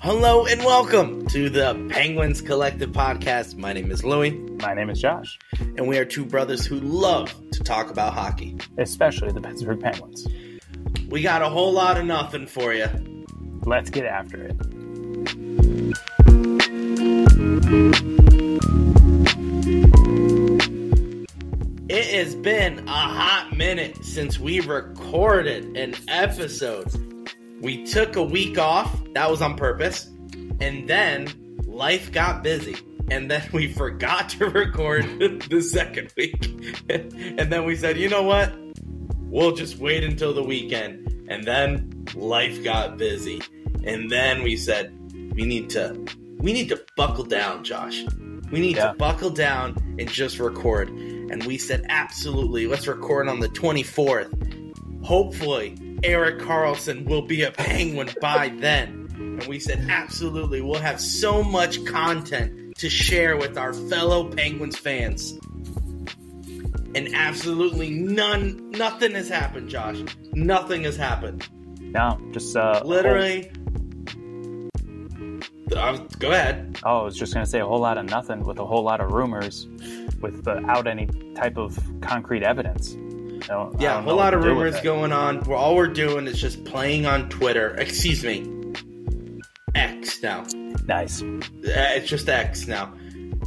Hello and welcome to the Penguins Collective Podcast. My name is Louie, My name is Josh, and we are two brothers who love to talk about hockey. especially the Pittsburgh Penguins. We got a whole lot of nothing for you. Let's get after it. It has been a hot minute since we recorded an episode. We took a week off, that was on purpose, and then life got busy. And then we forgot to record the second week. and then we said, you know what? We'll just wait until the weekend. And then life got busy. And then we said, we need to we need to buckle down, Josh. We need Yeah. to buckle down and just record. And we said, absolutely, let's record on the 24th. Hopefully, Erik Karlsson will be a penguin by then. And we said, absolutely, we'll have so much content to share with our fellow Penguins fans. And absolutely none, nothing has happened, Josh. Nothing has happened. No, just uh, Literally. Uh, go ahead. Oh, I was just gonna say a whole lot of nothing with a whole lot of rumors, without any type of concrete evidence. Yeah, a whole lot of to do with rumors going on. We're all we're doing is just playing on Twitter. Excuse me, X now. Nice. Uh, It's just X now.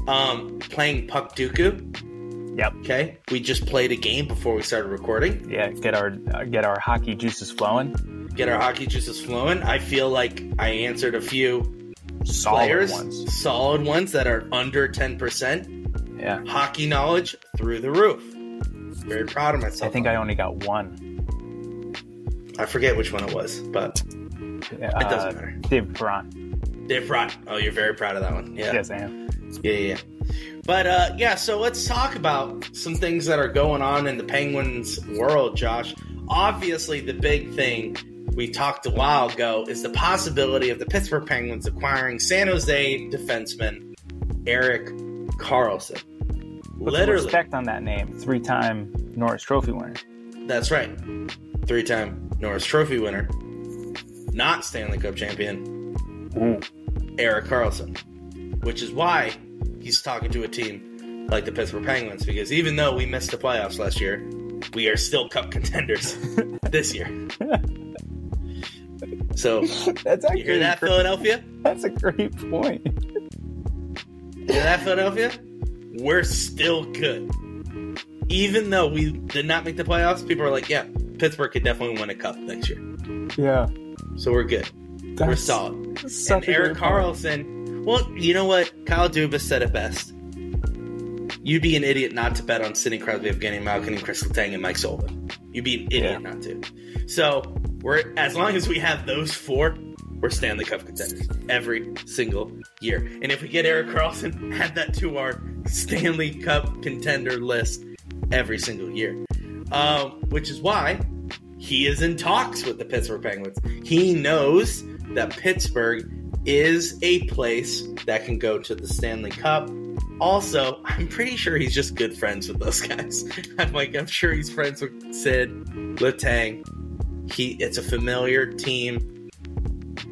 Um, playing Puckdoku. Yep. Okay, we just played a game before we started recording. Yeah, get our uh, get our hockey juices flowing. Get our hockey juices flowing. I feel like I answered a few Solid players, ones. solid ones that are under ten percent. Yeah. Hockey knowledge through the roof. Very proud of myself. I think I only got one. I forget which one it was, but Uh, doesn't matter. Dave Perron. Dave proud. Oh, you're very proud of that one. Yeah. Yes, I am. Yeah, yeah. yeah. But uh, yeah, so let's talk about some things that are going on in the Penguins world, Josh. Obviously, the big thing we talked a while ago is the possibility of the Pittsburgh Penguins acquiring San Jose defenseman Erik Karlsson. Put Literally, respect on that name. Three-time Norris Trophy winner. that's right. Three-time Norris Trophy winner, not Stanley Cup champion, Ooh. Erik Karlsson, which is why he's talking to a team like the Pittsburgh Penguins because even though we missed the playoffs last year, we are still cup contenders this year. So, That's actually you hear that, great- Philadelphia? That's a great point. You hear that, Philadelphia? We're still good. Even though we did not make the playoffs, people are like, yeah, Pittsburgh could definitely win a cup next year. Yeah. So we're good. we're That's solid. and Erik great point. Karlsson, well, you know what? Kyle Dubas said it best. You'd be an idiot not to bet on Sidney Crosby, Evgeny Malkin, and Kris Letang and Mike Sullivan. You'd be an idiot Yeah. not to. So we're as long as we have those four, we're Stanley Cup contenders every single year. And if we get Erik Karlsson, add that to our Stanley Cup contender list every single year. Um, which is why he is in talks with the Pittsburgh Penguins. He knows that Pittsburgh is a place that can go to the Stanley Cup. Also, I'm pretty sure he's just good friends with those guys. I'm like, I'm sure he's friends with Sid, Letang. He, it's a familiar team.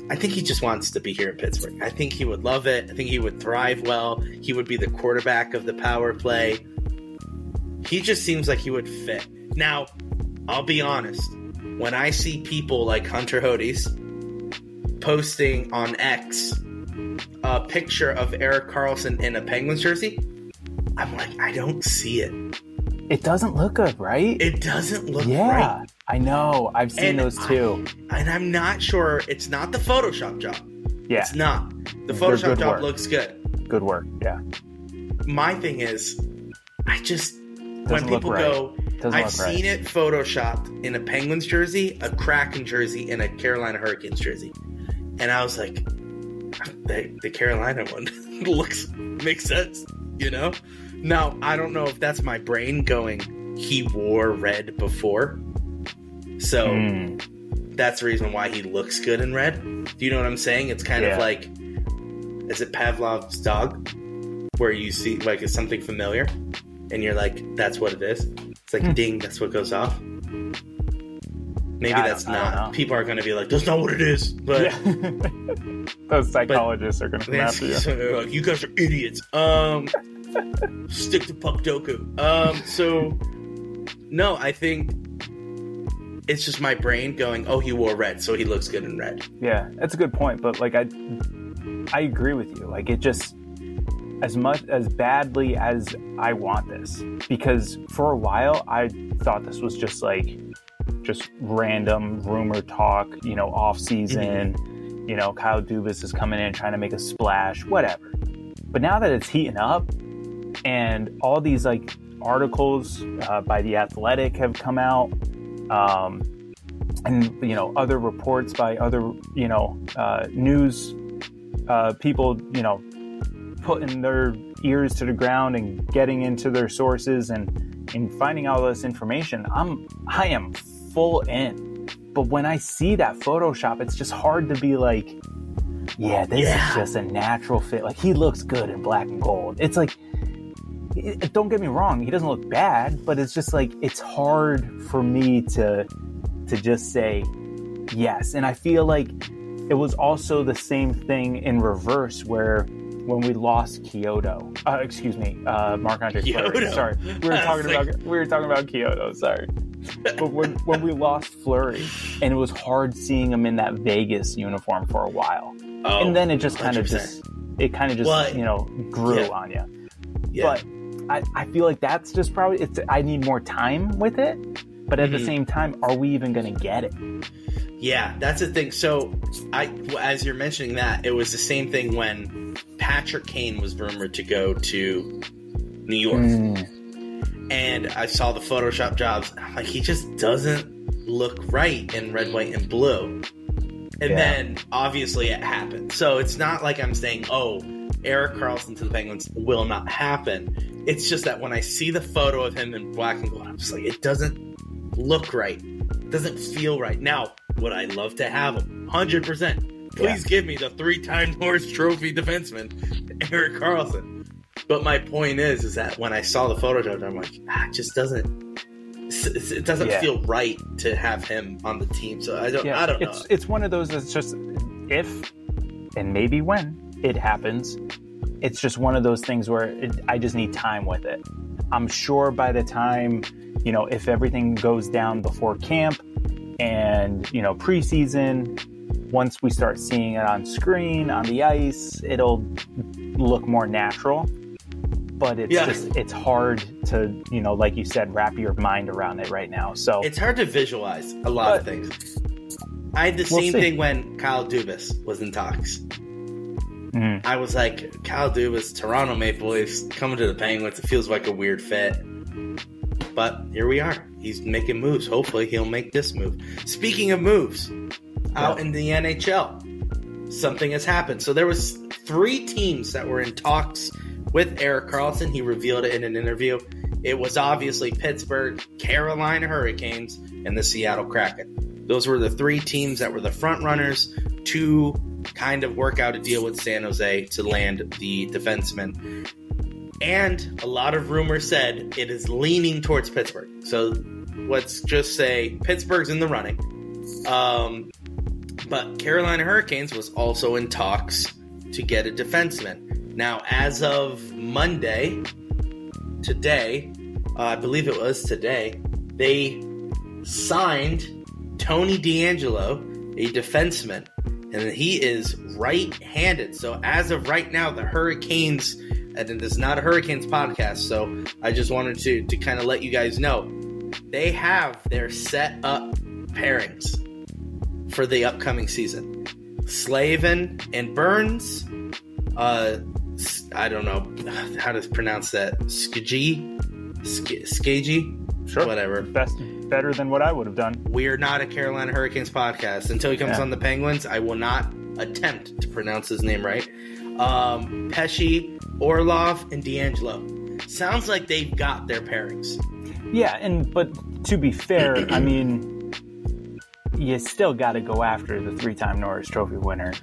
I think he just wants to be here in Pittsburgh. I think he would love it. I think he would thrive well. He would be the quarterback of the power play. He just seems like he would fit. Now, I'll be honest. When I see people like Hunter Hodes posting on X a picture of Erik Karlsson in a Penguins jersey, I'm like, I don't see it. It doesn't look good, right? It doesn't look yeah, right. I know. I've seen And those too. And I'm not sure it's not the Photoshop job. yeah, It's not. The Photoshop job work. looks good. good work. Yeah, My thing is, I just when Doesn't look people right. go, doesn't I've look right. seen it photoshopped in a Penguins jersey, a Kraken jersey, and a Carolina Hurricanes jersey, and I was like, the, the Carolina one looks makes sense, you know. Now I don't know if that's my brain going. He wore red before, so Hmm. that's the reason why he looks good in red. Do you know what I'm saying? It's kind Yeah. of like, is it Pavlov's dog, where you see like it's something familiar? and you're like, that's what it is. It's like Hmm. ding, that's what goes off. Maybe I that's don't- I don't not. know. People are going to be like, that's not what it is. But yeah. Those psychologists are going to come after you. so like, you guys are idiots. Um, stick to puck doku. Um, so no, I think it's just my brain going, oh, he wore red, so he looks good in red. Yeah, that's a good point. But like I, I agree with you. Like it just as much as badly as I want this, because for a while I thought this was just like just random rumor talk. You know, off season. You know, Kyle Dubas is coming in trying to make a splash, whatever. But now that it's heating up, and all these like articles uh, by the Athletic have come out. Um, and you know other reports by other you know uh, news uh, people you know putting their ears to the ground and getting into their sources and and finding all this information i'm i am full in but when i see that photoshop it's just hard to be like yeah this Yeah. is just a natural fit like he looks good in black and gold it's like it, don't get me wrong he doesn't look bad but it's just like it's hard for me to to just say yes. And I feel like it was also the same thing in reverse where when we lost Kyoto, uh, excuse me, uh, Marc-Andre Sorry, we were talking like- about we were talking about Kyoto. Sorry, but when when we lost Fleury, and it was hard seeing him in that Vegas uniform for a while, Oh, and then it just kind of just it kind of just Well, you know grew yeah. on you. yeah. But I, I feel like that's just probably it's I need more time with it. But at the Mhm. same time, are we even going to get it? Yeah, that's the thing. So, I as you're mentioning that, it was the same thing when Patrick Kane was rumored to go to New York, Mm. And I saw the Photoshop jobs. Like, he just doesn't look right in red, white, and blue. And Yeah. then obviously it happened. So it's not like I'm saying, oh, Erik Karlsson to the Penguins will not happen. It's just that when I see the photo of him in black and gold, I'm just like, it doesn't look right. It doesn't feel right. Now, would I love to have him? 100%. Please give me the three time Norris Trophy defenseman, Erik Karlsson. But my point is, is that when I saw the Photoshop, I'm like, ah, it just doesn't. It doesn't Yeah. feel right to have him on the team, so I don't. Yeah, I don't know. it's it's one of those that's just if and maybe when it happens, it's just one of those things where it, I just need time with it. I'm sure by the time you know if everything goes down before camp and you know preseason, once we start seeing it on screen on the ice, it'll look more natural. But it's Yeah. just it's hard to you know like you said wrap your mind around it right now. So It's hard to visualize a lot of things. I had the We'll same see. thing when Kyle Dubas was in talks. Mhm. I was like, Kyle Dubas, Toronto Maple Leafs, coming to the Penguins. It feels like a weird fit. But here we are. He's making moves. Hopefully, he'll make this move. Speaking of moves, out in the NHL, something has happened. So there was three teams that were in talks with Erik Karlsson. He revealed it in an interview. It was obviously Pittsburgh, Carolina Hurricanes, and the Seattle Kraken. Those were the three teams that were the front runners to kind of work out a deal with San Jose to land the defenseman. And a lot of rumors said it is leaning towards Pittsburgh. So let's just say Pittsburgh's in the running. Um, but Carolina Hurricanes was also in talks to get a defenseman. Now, as of Monday, today, uh, I believe it was today, they signed Tony DeAngelo, a defenseman, and he is right-handed. So as of right now, the Hurricanes, and it is not a Hurricanes podcast, so I just wanted to to kind of let you guys know they have their set up pairings for the upcoming season. Slavin and Burns. Uh, I don't know how to pronounce that. Skagee, Sk- Skagee, Sure. whatever. Best, better than what I would have done. We're not a Carolina Hurricanes podcast. Until he comes Yeah. on the Penguins, I will not attempt to pronounce his name right. Um, Pesce, Orlov, and DeAngelo. Sounds like they've got their pairings. Yeah, and but to be fair, I mean, you still got to go after the three-time Norris Trophy winner.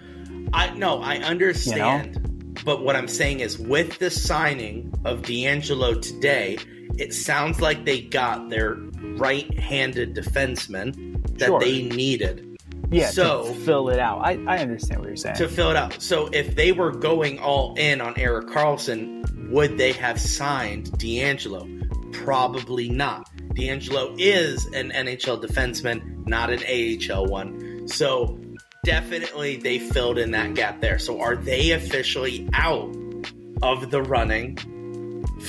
I no, I understand. But what I'm saying is, with the signing of DeAngelo today, it sounds like they got their right-handed defenseman that Sure. they needed Yeah, So- to fill it out. I, I understand what you're saying. to fill it out. So if they were going all in on Erik Karlsson, would they have signed DeAngelo? Probably not. DeAngelo is an NHL defenseman, not an AHL one. So definitely they filled in that gap there. So are they officially out of the running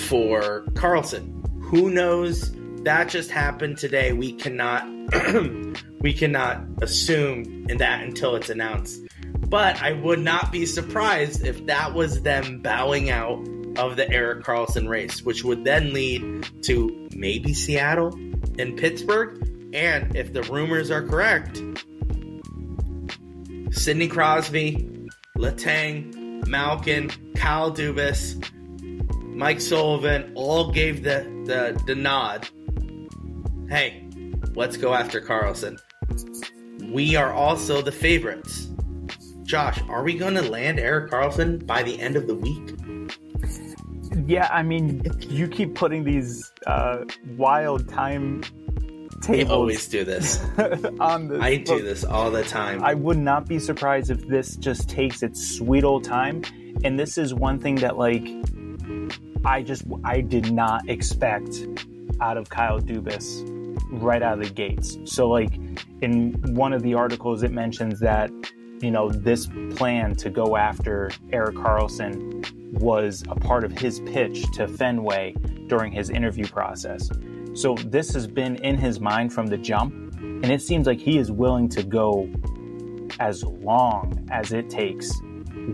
for Karlsson? Who knows? That just happened today. We cannot we cannot assume in that until it's announced. But I would not be surprised if that was them bowing out of the Erik Karlsson race, which would then lead to maybe Seattle and Pittsburgh. And if the rumors are correct, Sidney Crosby, Letang, Malkin, Kyle Dubas, Mike Sullivan all gave the, the, the nod. Hey, let's go after Karlsson. We are also the favorites. Josh, are we going to land Erik Karlsson by the end of the week? yeah, I mean, you keep putting these uh, wild time Tables always do this. on the. I do this all the time. I would not be surprised if this just takes its sweet old time. And this is one thing that, like, I just I did not expect out of Kyle Dubas right out of the gates. So, like, in one of the articles, it mentions that you know this plan to go after Erik Karlsson was a part of his pitch to Fenway during his interview process. So this has been in his mind from the jump, and it seems like he is willing to go as long as it takes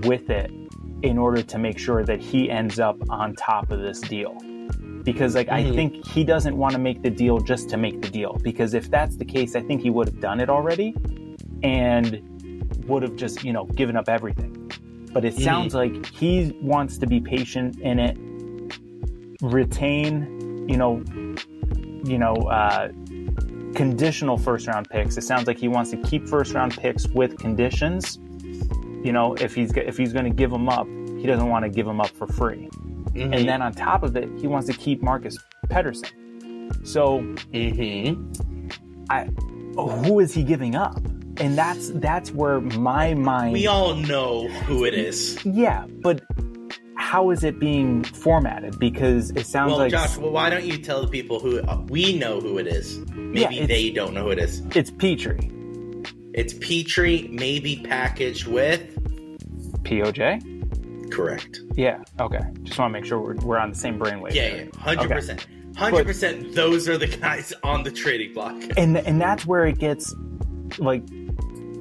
with it in order to make sure that he ends up on top of this deal. Because like I Mhm. think he doesn't want to make the deal just to make the deal. Because if that's the case, I think he would have done it already and would have just, you know, given up everything. But it Mhm. sounds like he wants to be patient in it, retain, you know, you know, uh, conditional first round picks. It sounds like he wants to keep first round picks with conditions. You know, if he's if he's going to give them up, he doesn't want to give them up for free. Mhm. And then on top of it, he wants to keep Marcus Pettersson. So Mhm. I, who is he giving up? And that's that's where my mind. we all know who it is. yeah, but how is it being formatted? Because it sounds like Well, like Josh, well, why don't you tell the people who uh, we know who it is? Maybe Yeah, they don't know who it is. it's Petry, It's Petry, maybe packaged with. POJ. Correct. Yeah. Okay. Just want to make sure we're, we're on the same brainwave. Yeah, hundred percent, hundred percent. Those are the guys on the trading block. and and that's where it gets like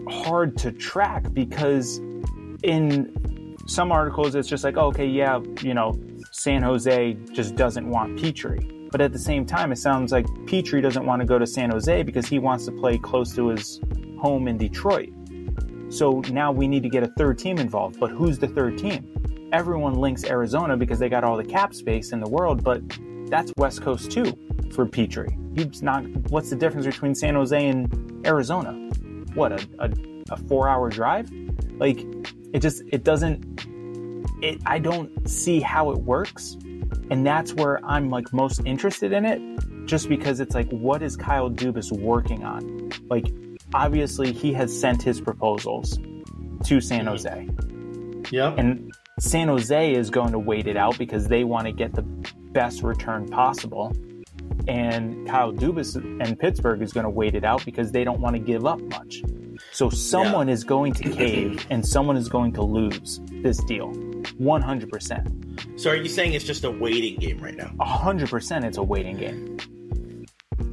hard to track because in some articles it's just like oh, okay yeah you know san jose just doesn't want petry but at the same time it sounds like petry doesn't want to go to san jose because he wants to play close to his home in detroit so now we need to get a third team involved but who's the third team everyone links arizona because they got all the cap space in the world but that's west coast too for Petry. He's not. What's the difference between San Jose and Arizona? What a, a, a four hour drive? Like it just it doesn't. It I don't see how it works, and that's where I'm like most interested in it, just because it's like what is Kyle Dubas working on? Like obviously he has sent his proposals to San mm-hmm. Jose. Yep. And San Jose is going to wait it out because they want to get the best return possible. And Kyle Dubas and Pittsburgh is going to wait it out because they don't want to give up much. So someone is going to cave and someone is going to lose this deal. 100%. So are you saying it's just a waiting game right now? 100% it's a waiting game.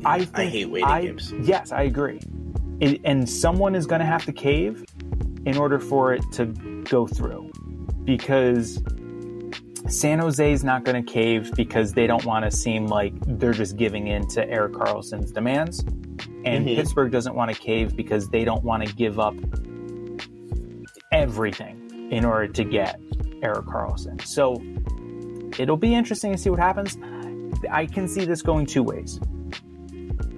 I, think, I hate waiting I- games. Yes, I agree. And, and someone is going to have to cave in order for it to go through because San Jose is not going to cave because they don't want to seem like they're just giving in to Erik Karlsson's demands. And Mhm. Pittsburgh doesn't want to cave because they don't want to give up everything in order to get Erik Karlsson. So it'll be interesting to see what happens. I can see this going two ways.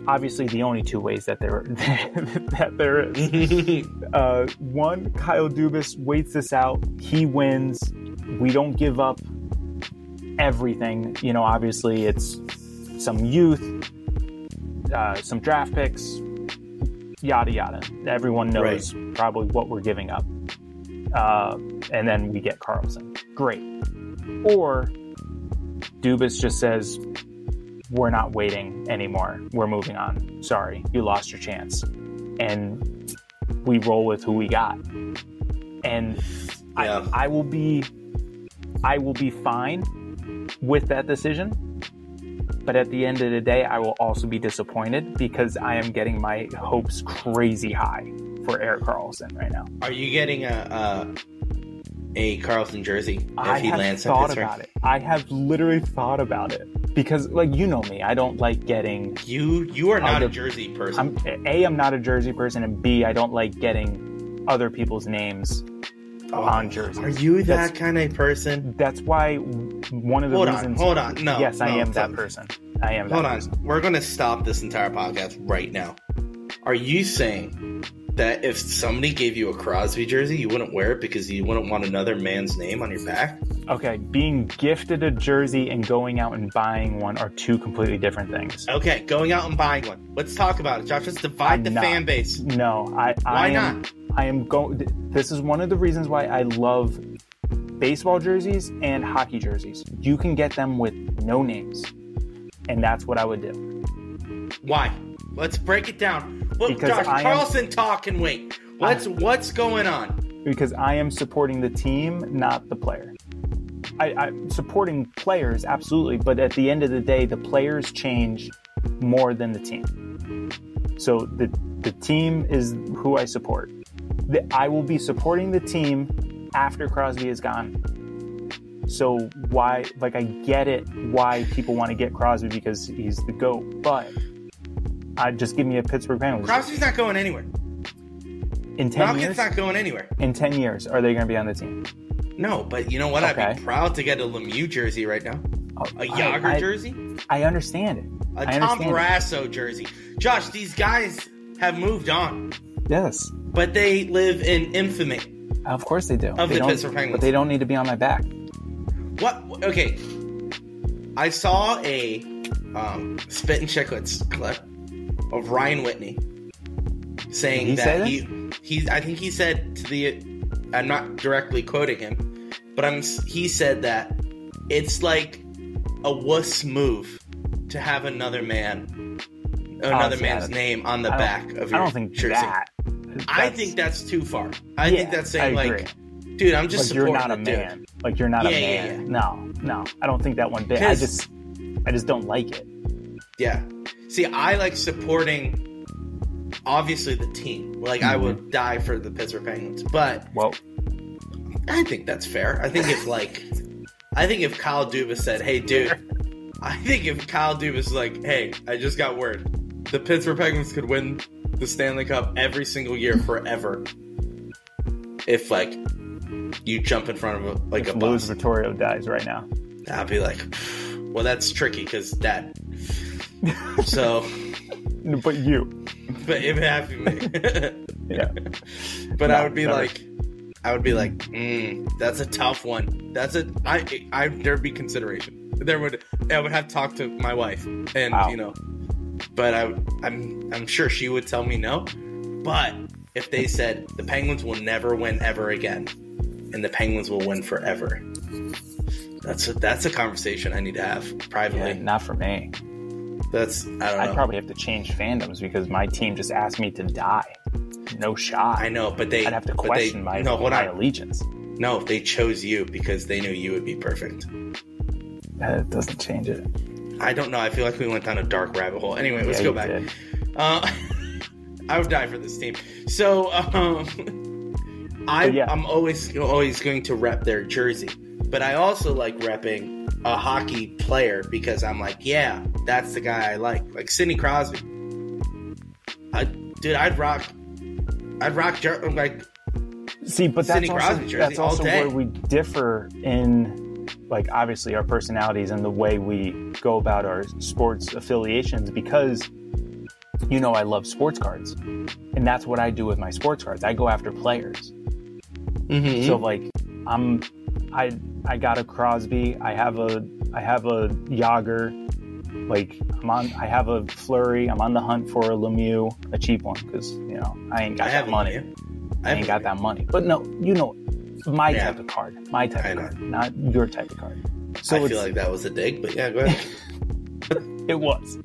Obviously, the only two ways that there that there is. Uh, one, Kyle Dubas waits this out. He wins. we don't give up everything. You know, obviously it's some youth, uh, some draft picks, yada yada. Everyone knows probably what we're giving up, uh, and then we get Karlsson. Great. Or Dubas just says, "We're not waiting anymore. We're moving on. Sorry, you lost your chance," and we roll with who we got. And Yeah. I, I will be, I will be fine with that decision. But at the end of the day, I will also be disappointed because I am getting my hopes crazy high for Erik Karlsson right now. Are you getting a a, a Karlsson jersey if I he have lands thought about it. I have literally thought about it because, like you know me, I don't like getting. You you are not I'll a jersey person. I'm a. I'm not a jersey person, and b. I don't like getting other people's names Oh, on jerseys. Are you that That's- kind of person? That's why one of the Hold on, reasons. hold on. No. yes, I no, am that person. I am that Hold on. person. We're going to stop this entire podcast right now. Are you saying that if somebody gave you a Crosby jersey, you wouldn't wear it because you wouldn't want another man's name on your back? Okay, being gifted a jersey and going out and buying one are two completely different things. Okay, going out and buying one. Let's talk about it, Josh. Let's divide I'm the not. fan base. No, I. Why I am, not? I am going. This is one of the reasons why I love baseball jerseys and hockey jerseys. You can get them with no names, and that's what I would do. Why? Let's break it down. Well, Because Josh, I am- Karlsson talk and wait. What's what's going on? because I am supporting the team, not the player. I, I'm supporting players, absolutely, but at the end of the day, the players change more than the team. So the the team is who I support. The, I will be supporting the team after Crosby is gone. So why, like, I get it why people want to get Crosby because he's the goat, but I just give me a Pittsburgh Penguins Crosby's not going anywhere. in ten Malkin's years. not going anywhere. In ten years, are they going to be on the team? No, but you know what? I'd be proud to get a Lemieux jersey right now. Oh, A I- Jagr I, jersey. I understand it. A I Tom. Barrasso jersey. Josh, these guys have moved on, Yes, but they live in infamy. of course they do. Of they the don't- Pittsburgh Penguins. but they don't need to be on my back. What? Okay. I saw a um, Spittin' Chiclets clip of Ryan Whitney saying he that? he he I think he said to the I'm not directly quoting him, but I'm he said that it's like a wuss move to have another man another I man's name on the I back of I your don't think jersey. that. I think that's too far. I yeah, think that's saying like, dude, I'm just like you're not a dude. man. Like you're not Yeah, a man. No, no, I don't think that one bit. I just, I just don't like it. Yeah. See, I like supporting obviously the team. Like I Mm-hmm. would die for the Pittsburgh Penguins, but Well, I think that's fair. I think if like I think if Kyle Dubas said, "Hey, dude," I think if Kyle Dubas like, "Hey, I just got word, the Pittsburgh Penguins could win the Stanley Cup every single year forever," if like you jump in front of a, like if a Luis bus, Vittorio dies right now, I'd be like, "Well, that's tricky because that." So, but you, but it would have to be yeah, But No, I would be never. like, I would be like, mm, that's a tough one. That's a I I there'd be consideration. There would I would have to talk to my wife, and Wow. you know, but I I'm I'm sure she would tell me no. But if they said the Penguins will never win ever again, and the Penguins will win forever, that's a, that's a conversation I need to have yeah, privately. not for me. That's I don't know. I'd probably have to change fandoms because my team just asked me to die. No shot. I know, but they I'd have to question they, my, no, hold my on. allegiance. No, they chose you because they knew you would be perfect. That doesn't change it. I don't know. I feel like we went down a dark rabbit hole. Anyway, let's Yeah, go back. Uh, I would die for this team. So um, I, yeah. I'm always always going to rep their jersey, but I also like repping a hockey player because I'm like, yeah, that's the guy I like, like Sidney Crosby. I, dude, I'd rock, I'd rock jer- like See, but that's Sidney also, Crosby that's also where we differ in, like, obviously our personalities and the way we go about our sports affiliations because, you know, I love sports cards. And that's what I do with my sports cards. I go after players. Mm-hmm. So, like, I'm, I, I got a Crosby. I have a I have a Jagr. Like I'm on. I have a Fleury. I'm on the hunt for a Lemieux, a cheap one, because you know I ain't got I that have money. money. I ain't got that money. But no, you know, my Yeah. type of card. My type I of card, not your type of card. So I feel like that was a dig, but yeah, go ahead. it was.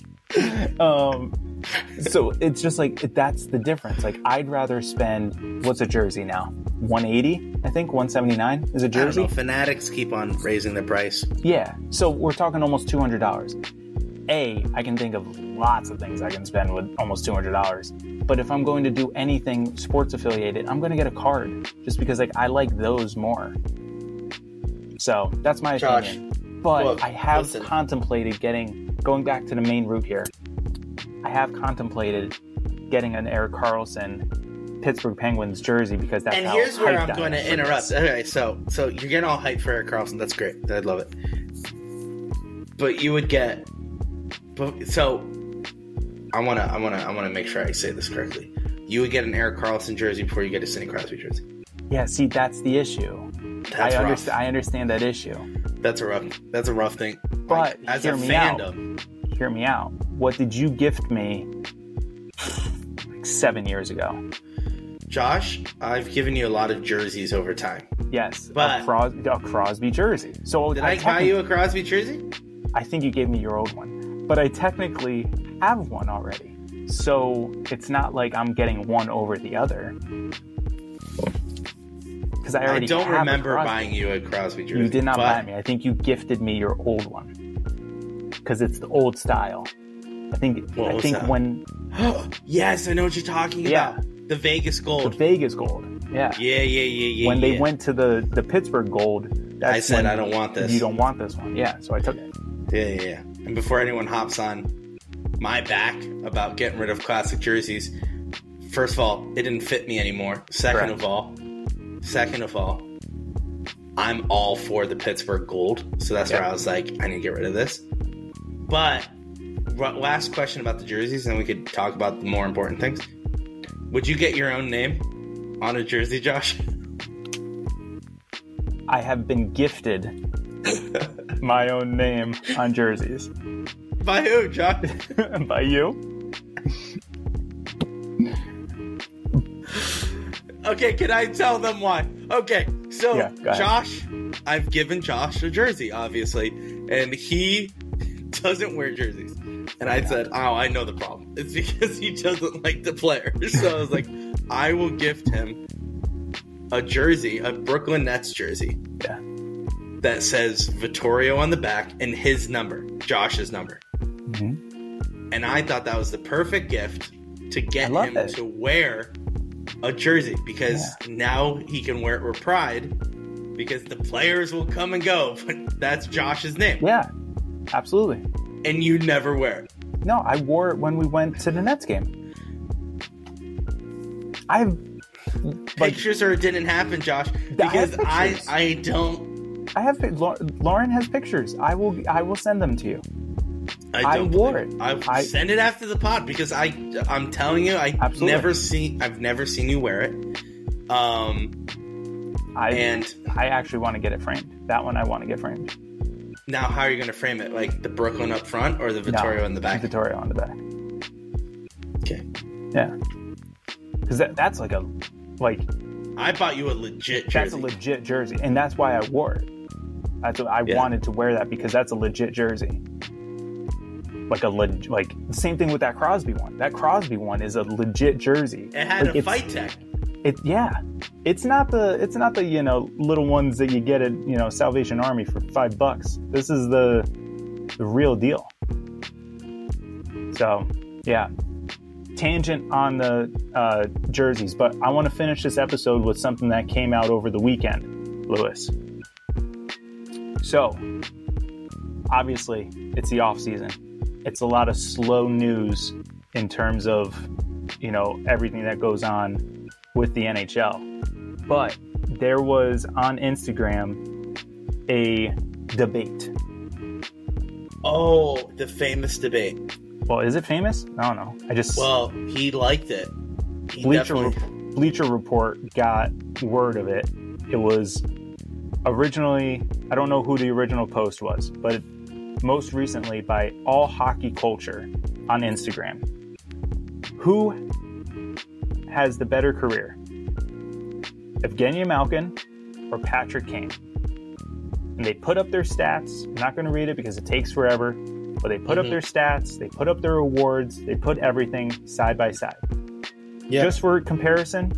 um, so it's just like that's the difference. Like I'd rather spend what's a jersey now? 180, I think 179 is a jersey. Fanatics keep on raising the price. Yeah. So we're talking almost two hundred dollars. A, I can think of lots of things I can spend with almost two hundred dollars. But if I'm going to do anything sports affiliated, I'm going to get a card just because like I like those more. So that's my Josh, opinion. But look, I have listen. contemplated getting going back to the main route here. I have contemplated getting an Erik Karlsson Pittsburgh Penguins jersey because that's and how here's where I'm going to interrupt. Okay, so so you're getting all hyped for Erik Karlsson. That's great. I'd love it. But you would get, so I wanna I wanna I wanna make sure I say this correctly. You would get an Erik Karlsson jersey before you get a Sidney Crosby jersey. Yeah, see, that's the issue. That's I rough. understand. I understand that issue. That's a rough. That's a rough thing. But as hear a me out. fandom, Hear me out. What did you gift me like seven years ago? Josh, I've given you a lot of jerseys over time. Yes, But- a, Cros- a Crosby jersey. So Did I, buy you a Crosby jersey? I think you gave me your old one, but I technically have one already. So it's not like I'm getting one over the other. Because I I already don't remember buying you a Crosby jersey. You did not but buy me. I think you gifted me your old one because it's the old style. I think. What I think that? when yes, I know what you're talking Yeah. about. The Vegas gold. the. Vegas gold, yeah. Yeah, yeah, yeah, yeah. when they yeah. went to the the Pittsburgh gold, that's I said I don't want this. You don't want this one, yeah. So I took it. Yeah, yeah, yeah. And before anyone hops on my back about getting rid of classic jerseys, first of all, it didn't fit me anymore. Second Correct. of all, second of all, I'm all for the Pittsburgh gold. So that's where I was like, I need to get rid of this. But last question about the jerseys, and we could talk about the more important things. Would you get your own name on a jersey, Josh? I have been gifted my own name on jerseys By who, Josh? by you. Okay, can I tell them why? Okay, so Yeah. Josh, I've given Josh a jersey, obviously, and he doesn't wear jerseys. And I said, Oh, I know the problem. It's because he doesn't like the player. So I was like, I will gift him a jersey, a Brooklyn Nets jersey Yeah. that says Vittorio on the back and his number, Josh's number. Mhm. And I thought that was the perfect gift to get him it. to wear a jersey because now he can wear it with pride because the players will come and go, but that's Josh's name. Yeah, absolutely. And you never wear it. No, I wore it when we went to the Nets game. I've like Pictures or it didn't happen, Josh. Because I, pictures. I don't I have Lau- Lauren has pictures. I will I will send them to you. I I wore it. I, I- send it after the pod because I I'm telling you I Absolutely. never seen I've never seen you wear it. Um I and I actually want to get it framed. That one I want to get framed. Now how are you gonna frame it? Like the Brooklyn up front or the No, Vittorio in the back? Vittorio on the back. Okay. Yeah, because that, that's like a like I bought you a legit jersey. that's a legit jersey, and that's why I wore it. That's what I Yeah. wanted to wear that because that's a legit jersey. Like a leg, like the same thing with that Crosby one. That Crosby one is a legit jersey. it had Like, a fight tech. It yeah, it's not the it's not the you know little ones that you get at you know Salvation Army for five bucks. This is the the real deal. So yeah, tangent on the uh, jerseys, but I want to finish this episode with something that came out over the weekend, Lewis. So obviously it's the off season. It's a lot of slow news in terms of you know everything that goes on with the NHL. But there was on Instagram a debate. Oh, the famous debate. Well, is it famous? I don't know. I just Well, he liked it. He Bleacher definitely. Bleacher Report got word of it. It was originally, I don't know who the original post was, but most recently by All Hockey Culture on Instagram. Who has the better career? Evgeny Malkin or Patrick Kane? And they put up their stats. I'm not going to read it because it takes forever, but they put Mhm. up their stats, they put up their awards, they put everything side by side. Yeah. Just for comparison,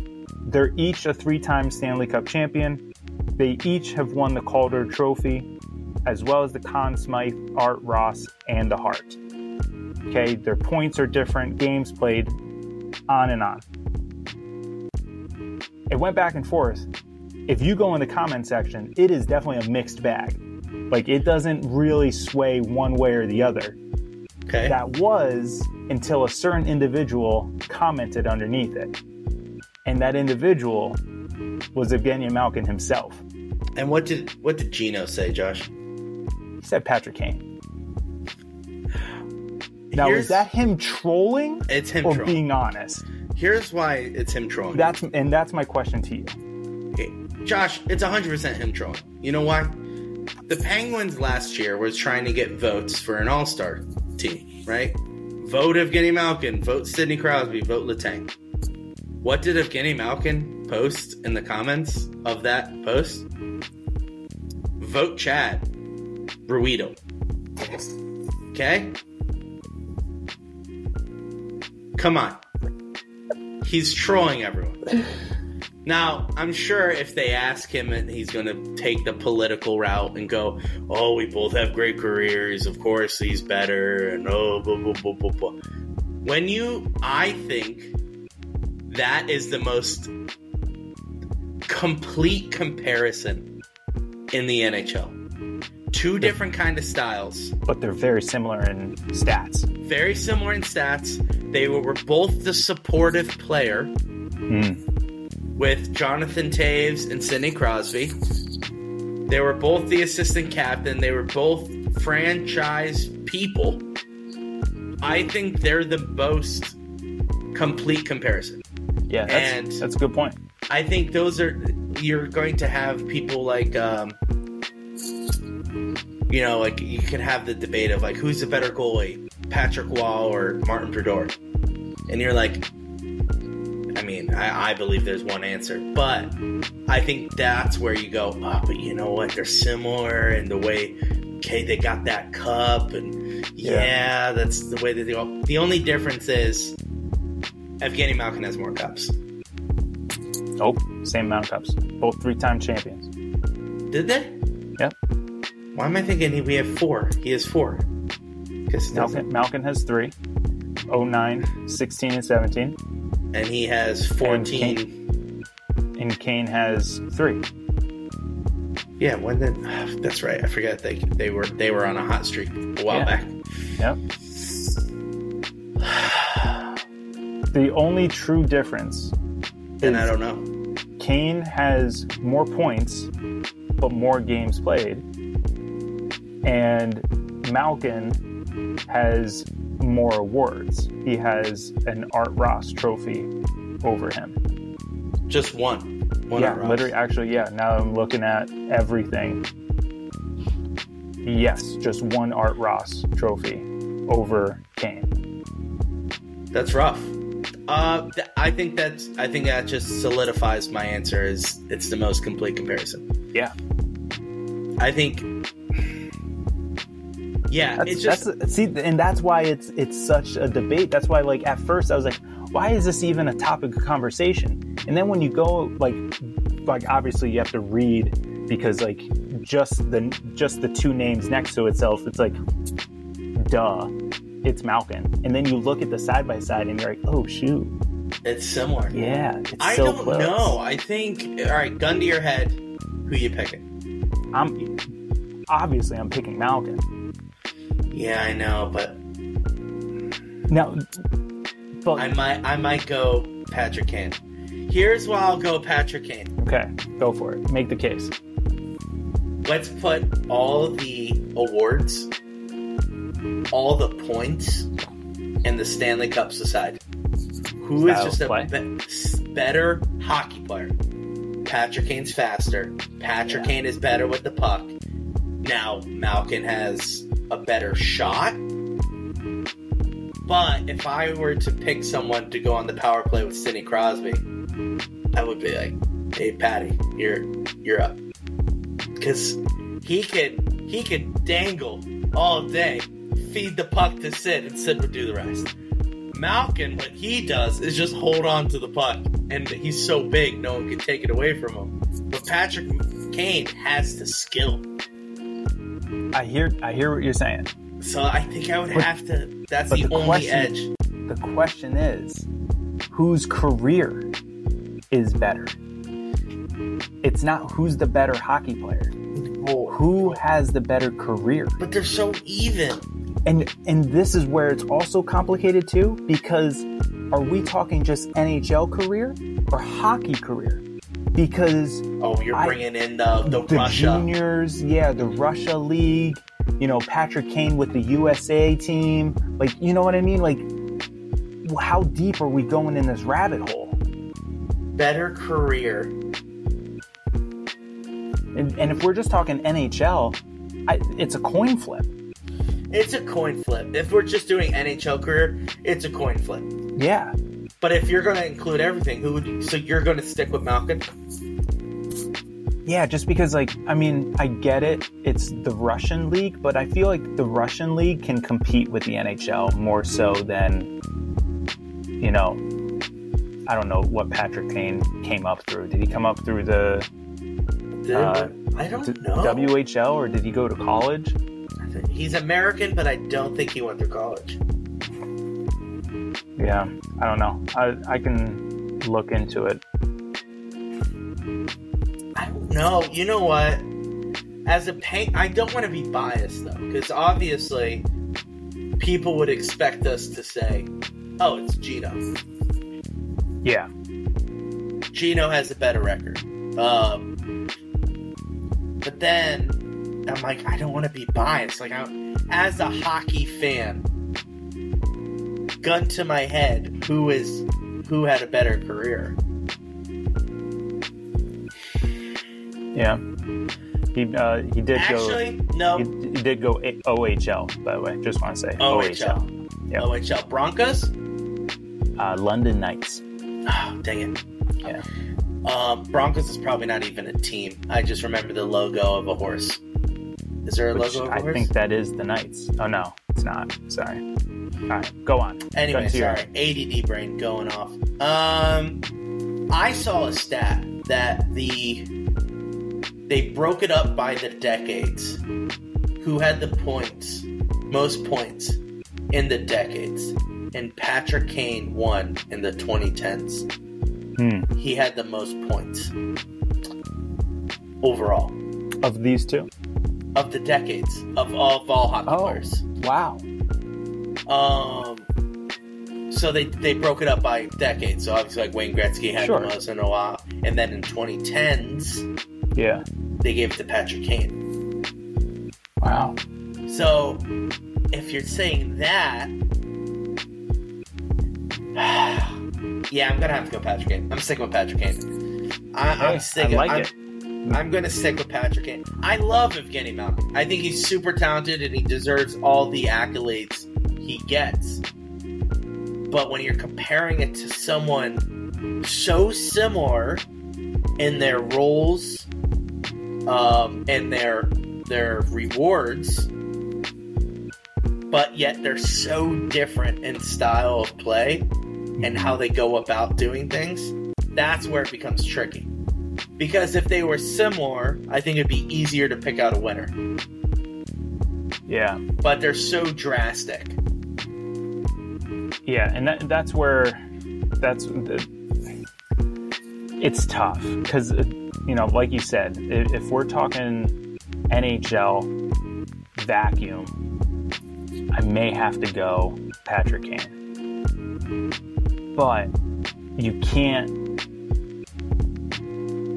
they're each a three time Stanley Cup champion. They each have won the Calder Trophy, as well as the Conn Smythe, Art Ross, and the Hart. Okay, their points are different, games played, on and on. It went back and forth. If you go in the comment section, it is definitely a mixed bag. Like, it doesn't really sway one way or the other. Okay. That was until a certain individual commented underneath it. And that individual was Evgeny Malkin himself. and what did what did Gino say, Josh? He said Patrick Kane. Now, Here's- is that him trolling It's him or trolling. being honest? Here's why it's him trolling. That's and that's my question to you. Okay, Josh, it's 100% him trolling. You know why? The Penguins last year was trying to get votes for an All Star team, right? Vote Evgeny Malkin, vote Sidney Crosby, vote Letang. What did Evgeny Malkin post in the comments of that post? Vote Chad Ruhwedel. Okay? Come on. He's trolling everyone. Now, I'm sure if they ask him and he's going to take the political route and go, oh, we both have great careers. Of course, he's better. And oh, blah, blah, blah, blah, blah. When you, I think that is the most complete comparison in the NHL. Two different kind of styles, But they're very similar in stats. very similar in stats. They were, both the supportive player Hmm. with Jonathan Toews and Sidney Crosby. They were both the assistant captain. They were both franchise people. I think they're the most complete comparison. Yeah, that's, And- that's a good point. I think those are you're going to have people like um you know, like you can have the debate of like who's the better goalie, Patrick Roy or Martin Brodeur. And you're like I mean, I, I believe there's one answer, but I think that's where you go, oh, but you know what? They're similar in the way, okay, they got that cup, and yeah, Yeah. that's the way that they all. The only difference is Evgeny Malkin has more cups. Oh, same amount of cups. Both three time champions. Did they? Yep. Why am I thinking we have four? He has four. He. Malkin, Malkin has three 09, 16, and 17. And he has 14. And Kane has three. Yeah, when did. that's right. I forgot they they were they were on a hot streak a while Yeah. back. Yep. The only true difference And I don't know. Kane has more points, but more games played. And Malkin has more awards. He has an Art Ross trophy over him. Just one. One yeah, literally, actually, yeah. Now I'm looking at everything. Yes, just one Art Ross trophy over Kane. That's rough. Uh, th- I think that's. I think that just solidifies my answer. Is it's the most complete comparison. Yeah. I think. Yeah, That's, it's just that's see, and that's why it's it's such a debate. That's why, like at first, I was like, why is this even a topic of conversation? And then when you go, like, like obviously you have to read because like just the just the two names next to itself, it's like, duh, it's Malkin. And then you look at the side by side, and you're like, oh shoot, it's similar. yeah, it's I so don't close. know. I think. All right, gun to your head. Who you picking? I'm obviously I'm picking Malkin Yeah, I know, but now. But I might. I might go Patrick Kane. Here's why I'll go Patrick Kane. okay, go for it. Make the case. Let's put all the awards, all the points, and the Stanley Cups aside. Who is just a be- better hockey player? Patrick Kane's faster. Patrick Yeah. Kane is better with the puck. Now, Malkin has a better shot. But if I were to pick someone to go on the power play with Sidney Crosby, I would be like, "Hey, Patty, you're you're up," because he could he could dangle all day, feed the puck to Sid, and Sid would do the rest. Malkin, what he does is just hold on to the puck, and he's so big, no one can take it away from him. But Patrick Kane has the skill, I hear I hear what you're saying. so I think I would But- have to. That's the, the only question- edge. The question is, whose career is better? It's not who's the better hockey player. Who has the better career? But they're so even. And and this is where it's also complicated too because are we talking just NHL career or hockey career? Because Oh, you're I- bringing in the the, the Russia. juniors, yeah, the Russia league, you know, Patrick Kane with the USA team, like you know what I mean? Like how deep are we going in this rabbit hole? better career. And, and if we're just talking NHL, I, it's a coin flip. It's a coin flip. If we're just doing NHL career, it's a coin flip. Yeah, But if you're going to include everything, who would so you're going to stick with Malkin? Yeah, just because like I mean, I get it. It's the Russian league, but I feel like the Russian league can compete with the NHL more so than you know. I don't know what Patrick Kane came up through. Did he come up through the Uh, I don't know. WHL or did he go to college? He's American, but I don't think he went to college. Yeah, I don't know. I, I can look into it. I. You know what? As a paint, I don't want to be biased though, because obviously people would expect us to say, "Oh, it's Gino." Yeah, Gino has a better record. Um, but then I'm like, I don't want to be biased. Like, I, as a hockey fan, gun to my head, who is who had a better career? Yeah. He uh, he did Actually, go. no. He, he did go A- OHL. By the way, just want to say OHL. Yep. OHL Broncos. Uh, London Knights. Oh, dang it. Yeah. Um, Broncos is probably not even a team. I just remember the logo of a horse. Is there a Which logo of a I horse? I think that is the Knights. Oh no, it's not. Sorry. All right, go on. Anyway, your- sorry, ADD brain going off. Um, I saw a stat that the they broke it up by the decades. Who had the points, most points in the decades, and Patrick Kane won in the 2010s. Hmm. He had the most points overall Of these two. of the decades of all, of all hockey Oh. players. Wow. Um, so they they broke it up by decades. So obviously, like Wayne Gretzky had Sure. the most in a while, and then in 2010s Yeah. they gave it to Patrick Kane. Wow. So if you're saying that, yeah, I'm gonna have to go Patrick Kane. I'm sticking with Patrick Kane. I, Hey, I'm sticking. I like I'm, it. I'm gonna stick with Patrick Kane. I love Evgeny Malkin. I think he's super talented and he deserves all the accolades he gets. But when you're comparing it to someone so similar in their roles, um, and their their rewards, but yet they're so different in style of play and how they go about doing things, that's where it becomes tricky. Because if they were similar, I think it'd be easier to pick out a winner. Yeah. But they're so drastic. Yeah, and that, that's where that's the, it's tough because uh, you know, like you said, if, if we're talking NHL vacuum, I may have to go Patrick Kane, but you can't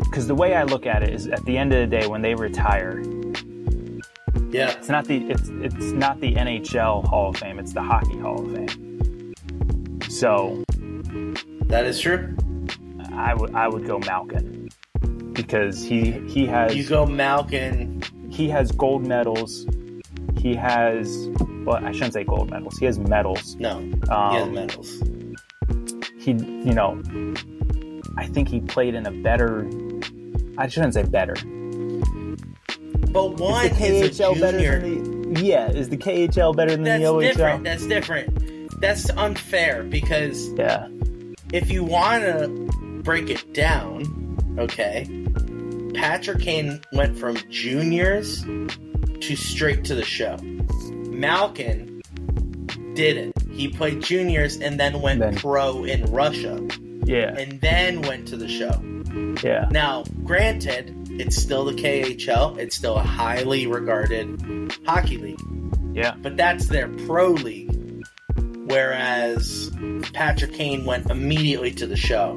because the way I look at it is, at the end of the day, when they retire, Yeah. it's not the it's it's not the NHL Hall of Fame, it's the Hockey Hall of Fame. So That is true. I would I would go Malkin. because he he has You go Malkin. he has gold medals. He has well, I shouldn't say gold medals. He has medals. No, he Um, has medals. he you know I think he played in a better I shouldn't say better. But one is the is a better than the Yeah, is the KHL better than That's the OHL? That's different. That's different. That's unfair because Yeah. if you want to break it down, okay, Patrick Kane went from juniors to straight to the show. Malkin didn't. He played juniors and then went Then- pro in Russia Yeah. and then went to the show. Yeah. Now, granted, it's still the KHL, it's still a highly regarded hockey league. Yeah. but that's their pro league. Whereas Patrick Kane went immediately to the show.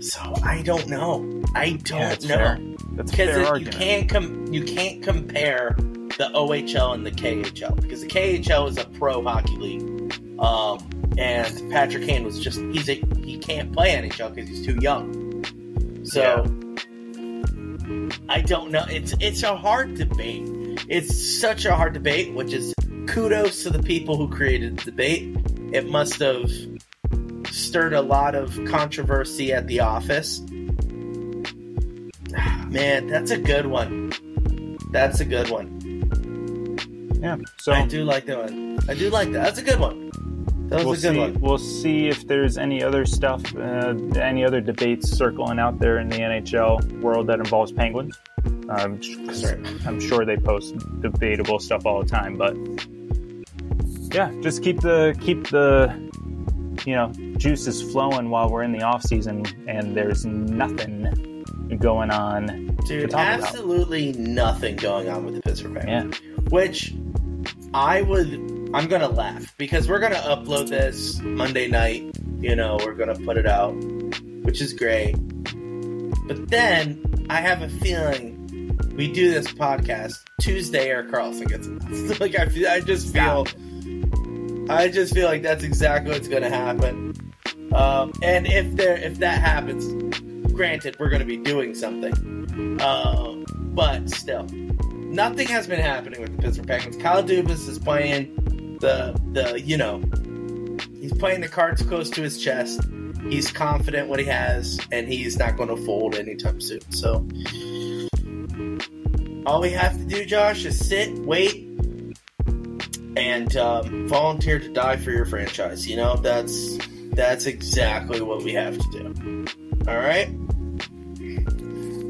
So I don't know. I don't that's know fair. That's because you can't com- you can't compare the OHL and the KHL because the KHL is a pro hockey league, um, and Patrick Kane was just he's a he can't play NHL because he's too young. So I don't know. It's it's a hard debate. It's such a hard debate, which is kudos to the people who created the debate. It must have stirred a lot of controversy at the office. Man, that's a good one. That's a good one. Yeah. So I do like that one. I do like that. That's a good one. That was we'll a good see. one. We'll see if there's any other stuff, uh, any other debates circling out there in the NHL world that involves penguins. Um. I'm sure they post debatable stuff all the time, but yeah, just keep the keep the you know juices flowing while we're in the off season and there's nothing going on. Dude, talk about. absolutely nothing going on with the Pittsburgh Penguins. Yeah, Which I would I'm gonna laugh because we're gonna upload this Monday night. You know, we're gonna put it out, which is great. But then I have a feeling we do this podcast Tuesday. Erik Karlsson gets announced. like I, I just feel, I just feel like that's exactly what's gonna happen. Um, and if there, if that happens, granted, we're gonna be doing something. Um, but still, nothing has been happening with the Pittsburgh Penguins. Kyle Dubas is playing the the you know he's playing the cards close to his chest. He's confident what he has, and he's not going to fold anytime soon. So all we have to do, Josh, is sit, wait, and um, volunteer to die for your franchise. You know that's that's exactly what we have to do. All right.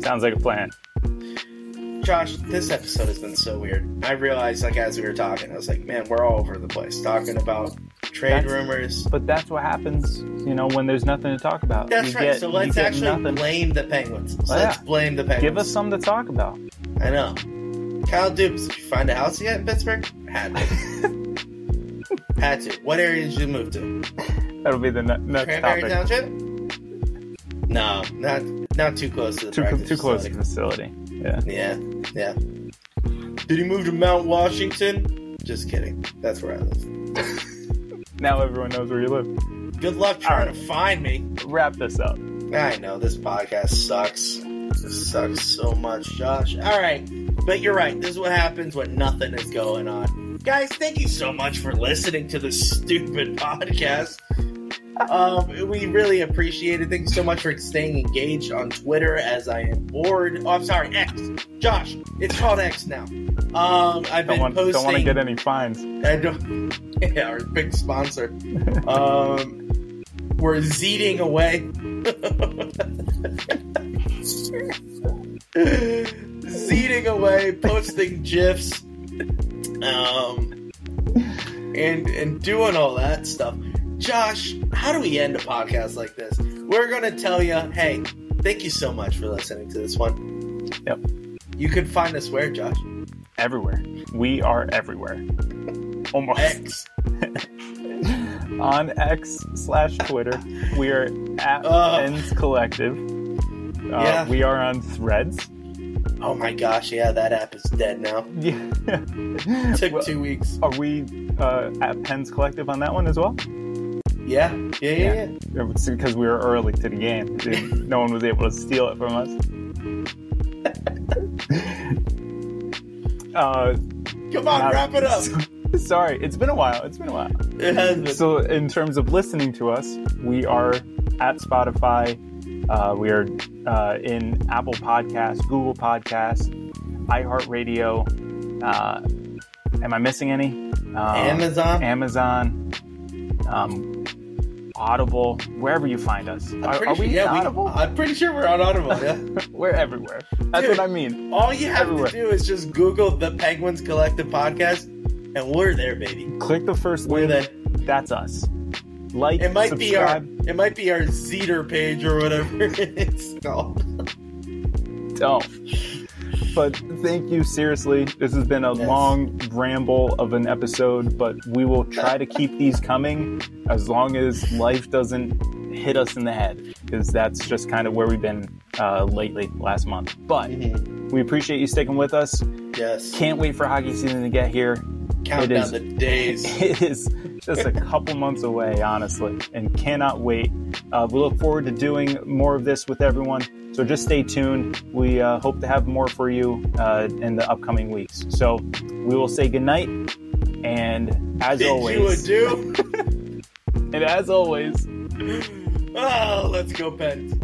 sounds like a plan. Josh, this episode has been so weird. I realized, like, as we were talking, I was like, man, we're all over the place talking about trade That's- rumors. But that's what happens, you know, when there's nothing to talk about. That's You right. get- so let's actually nothing. blame the Penguins. So Oh, yeah. let's blame the Penguins. Give us something to talk about. I know. Kyle Dubas, did you find a house yet in Pittsburgh? Had to. Had to. What area did you move to? That'll be the ne- next Cranberry topic. Township? No, not not too close to the Too, practice too close to facility. the facility. Yeah. Yeah, yeah. Did he move to Mount Washington? Just kidding. That's where I live. Now everyone knows where you live. Good luck trying All to find me. Wrap this up. I know this podcast sucks. This sucks so much, Josh. All right, but you're right. This is what happens when nothing is going on. Guys, thank you so much for listening to this stupid podcast. Um, we really appreciate it. Thank you so much for staying engaged on Twitter as I am bored. Oh, I'm sorry, X. Josh, it's called X now. Um, I've Don't been want, posting. don't want to get any fines. I don't. Yeah, our big sponsor. um, we're zeeting away. zeeting away, posting gifs, um, and and doing all that stuff. Josh, how do we end a podcast like this? We're gonna tell you, hey, thank you so much for listening to this one. Yep. You can find us where, Josh? Everywhere. We are everywhere. Almost. X. On X slash Twitter, we are at Oh. Pens Collective. Uh, Yeah. We are on Threads oh my gosh, yeah, that app is dead now. Yeah. Took well, two weeks. Are we uh, at Pens Collective on that one as well? Yeah, yeah, yeah. yeah. yeah. because we were early to the game. no one was able to steal it from us. uh, Come on, now, wrap it up. So, sorry, it's been a while. It's been a while. It has been. So, in terms of listening to us, we are at Spotify, uh, we are uh, in Apple Podcasts, Google Podcasts, iHeartRadio. Uh, am I missing any? Uh, Amazon. Amazon, um, Audible, wherever you find us. I'm Are, pretty sure, we yeah, Audible? I'm pretty sure we're on Audible. Yeah. We're everywhere. That's Dude. what I mean. All you have Everywhere. to do is just Google the Penguins Collective podcast, and we're there, baby. Click the first We're link. there. That's us. Like, It might be our it might be our Zeter page or whatever it's called. don't. But thank you, seriously. This has been a Yes. long ramble of an episode, but we will try to keep these coming as long as life doesn't hit us in the head, because that's just kind of where we've been uh, lately, last month. But we appreciate you sticking with us. Yes. Can't wait for hockey season to get here count down the days. It is just a couple months away, honestly, and cannot wait. Uh, we look forward to doing more of this with everyone. So just stay tuned. We uh, hope to have more for you uh, in the upcoming weeks. So we will say goodnight. And as Did always, you do. and as always, oh, let's go, Pens.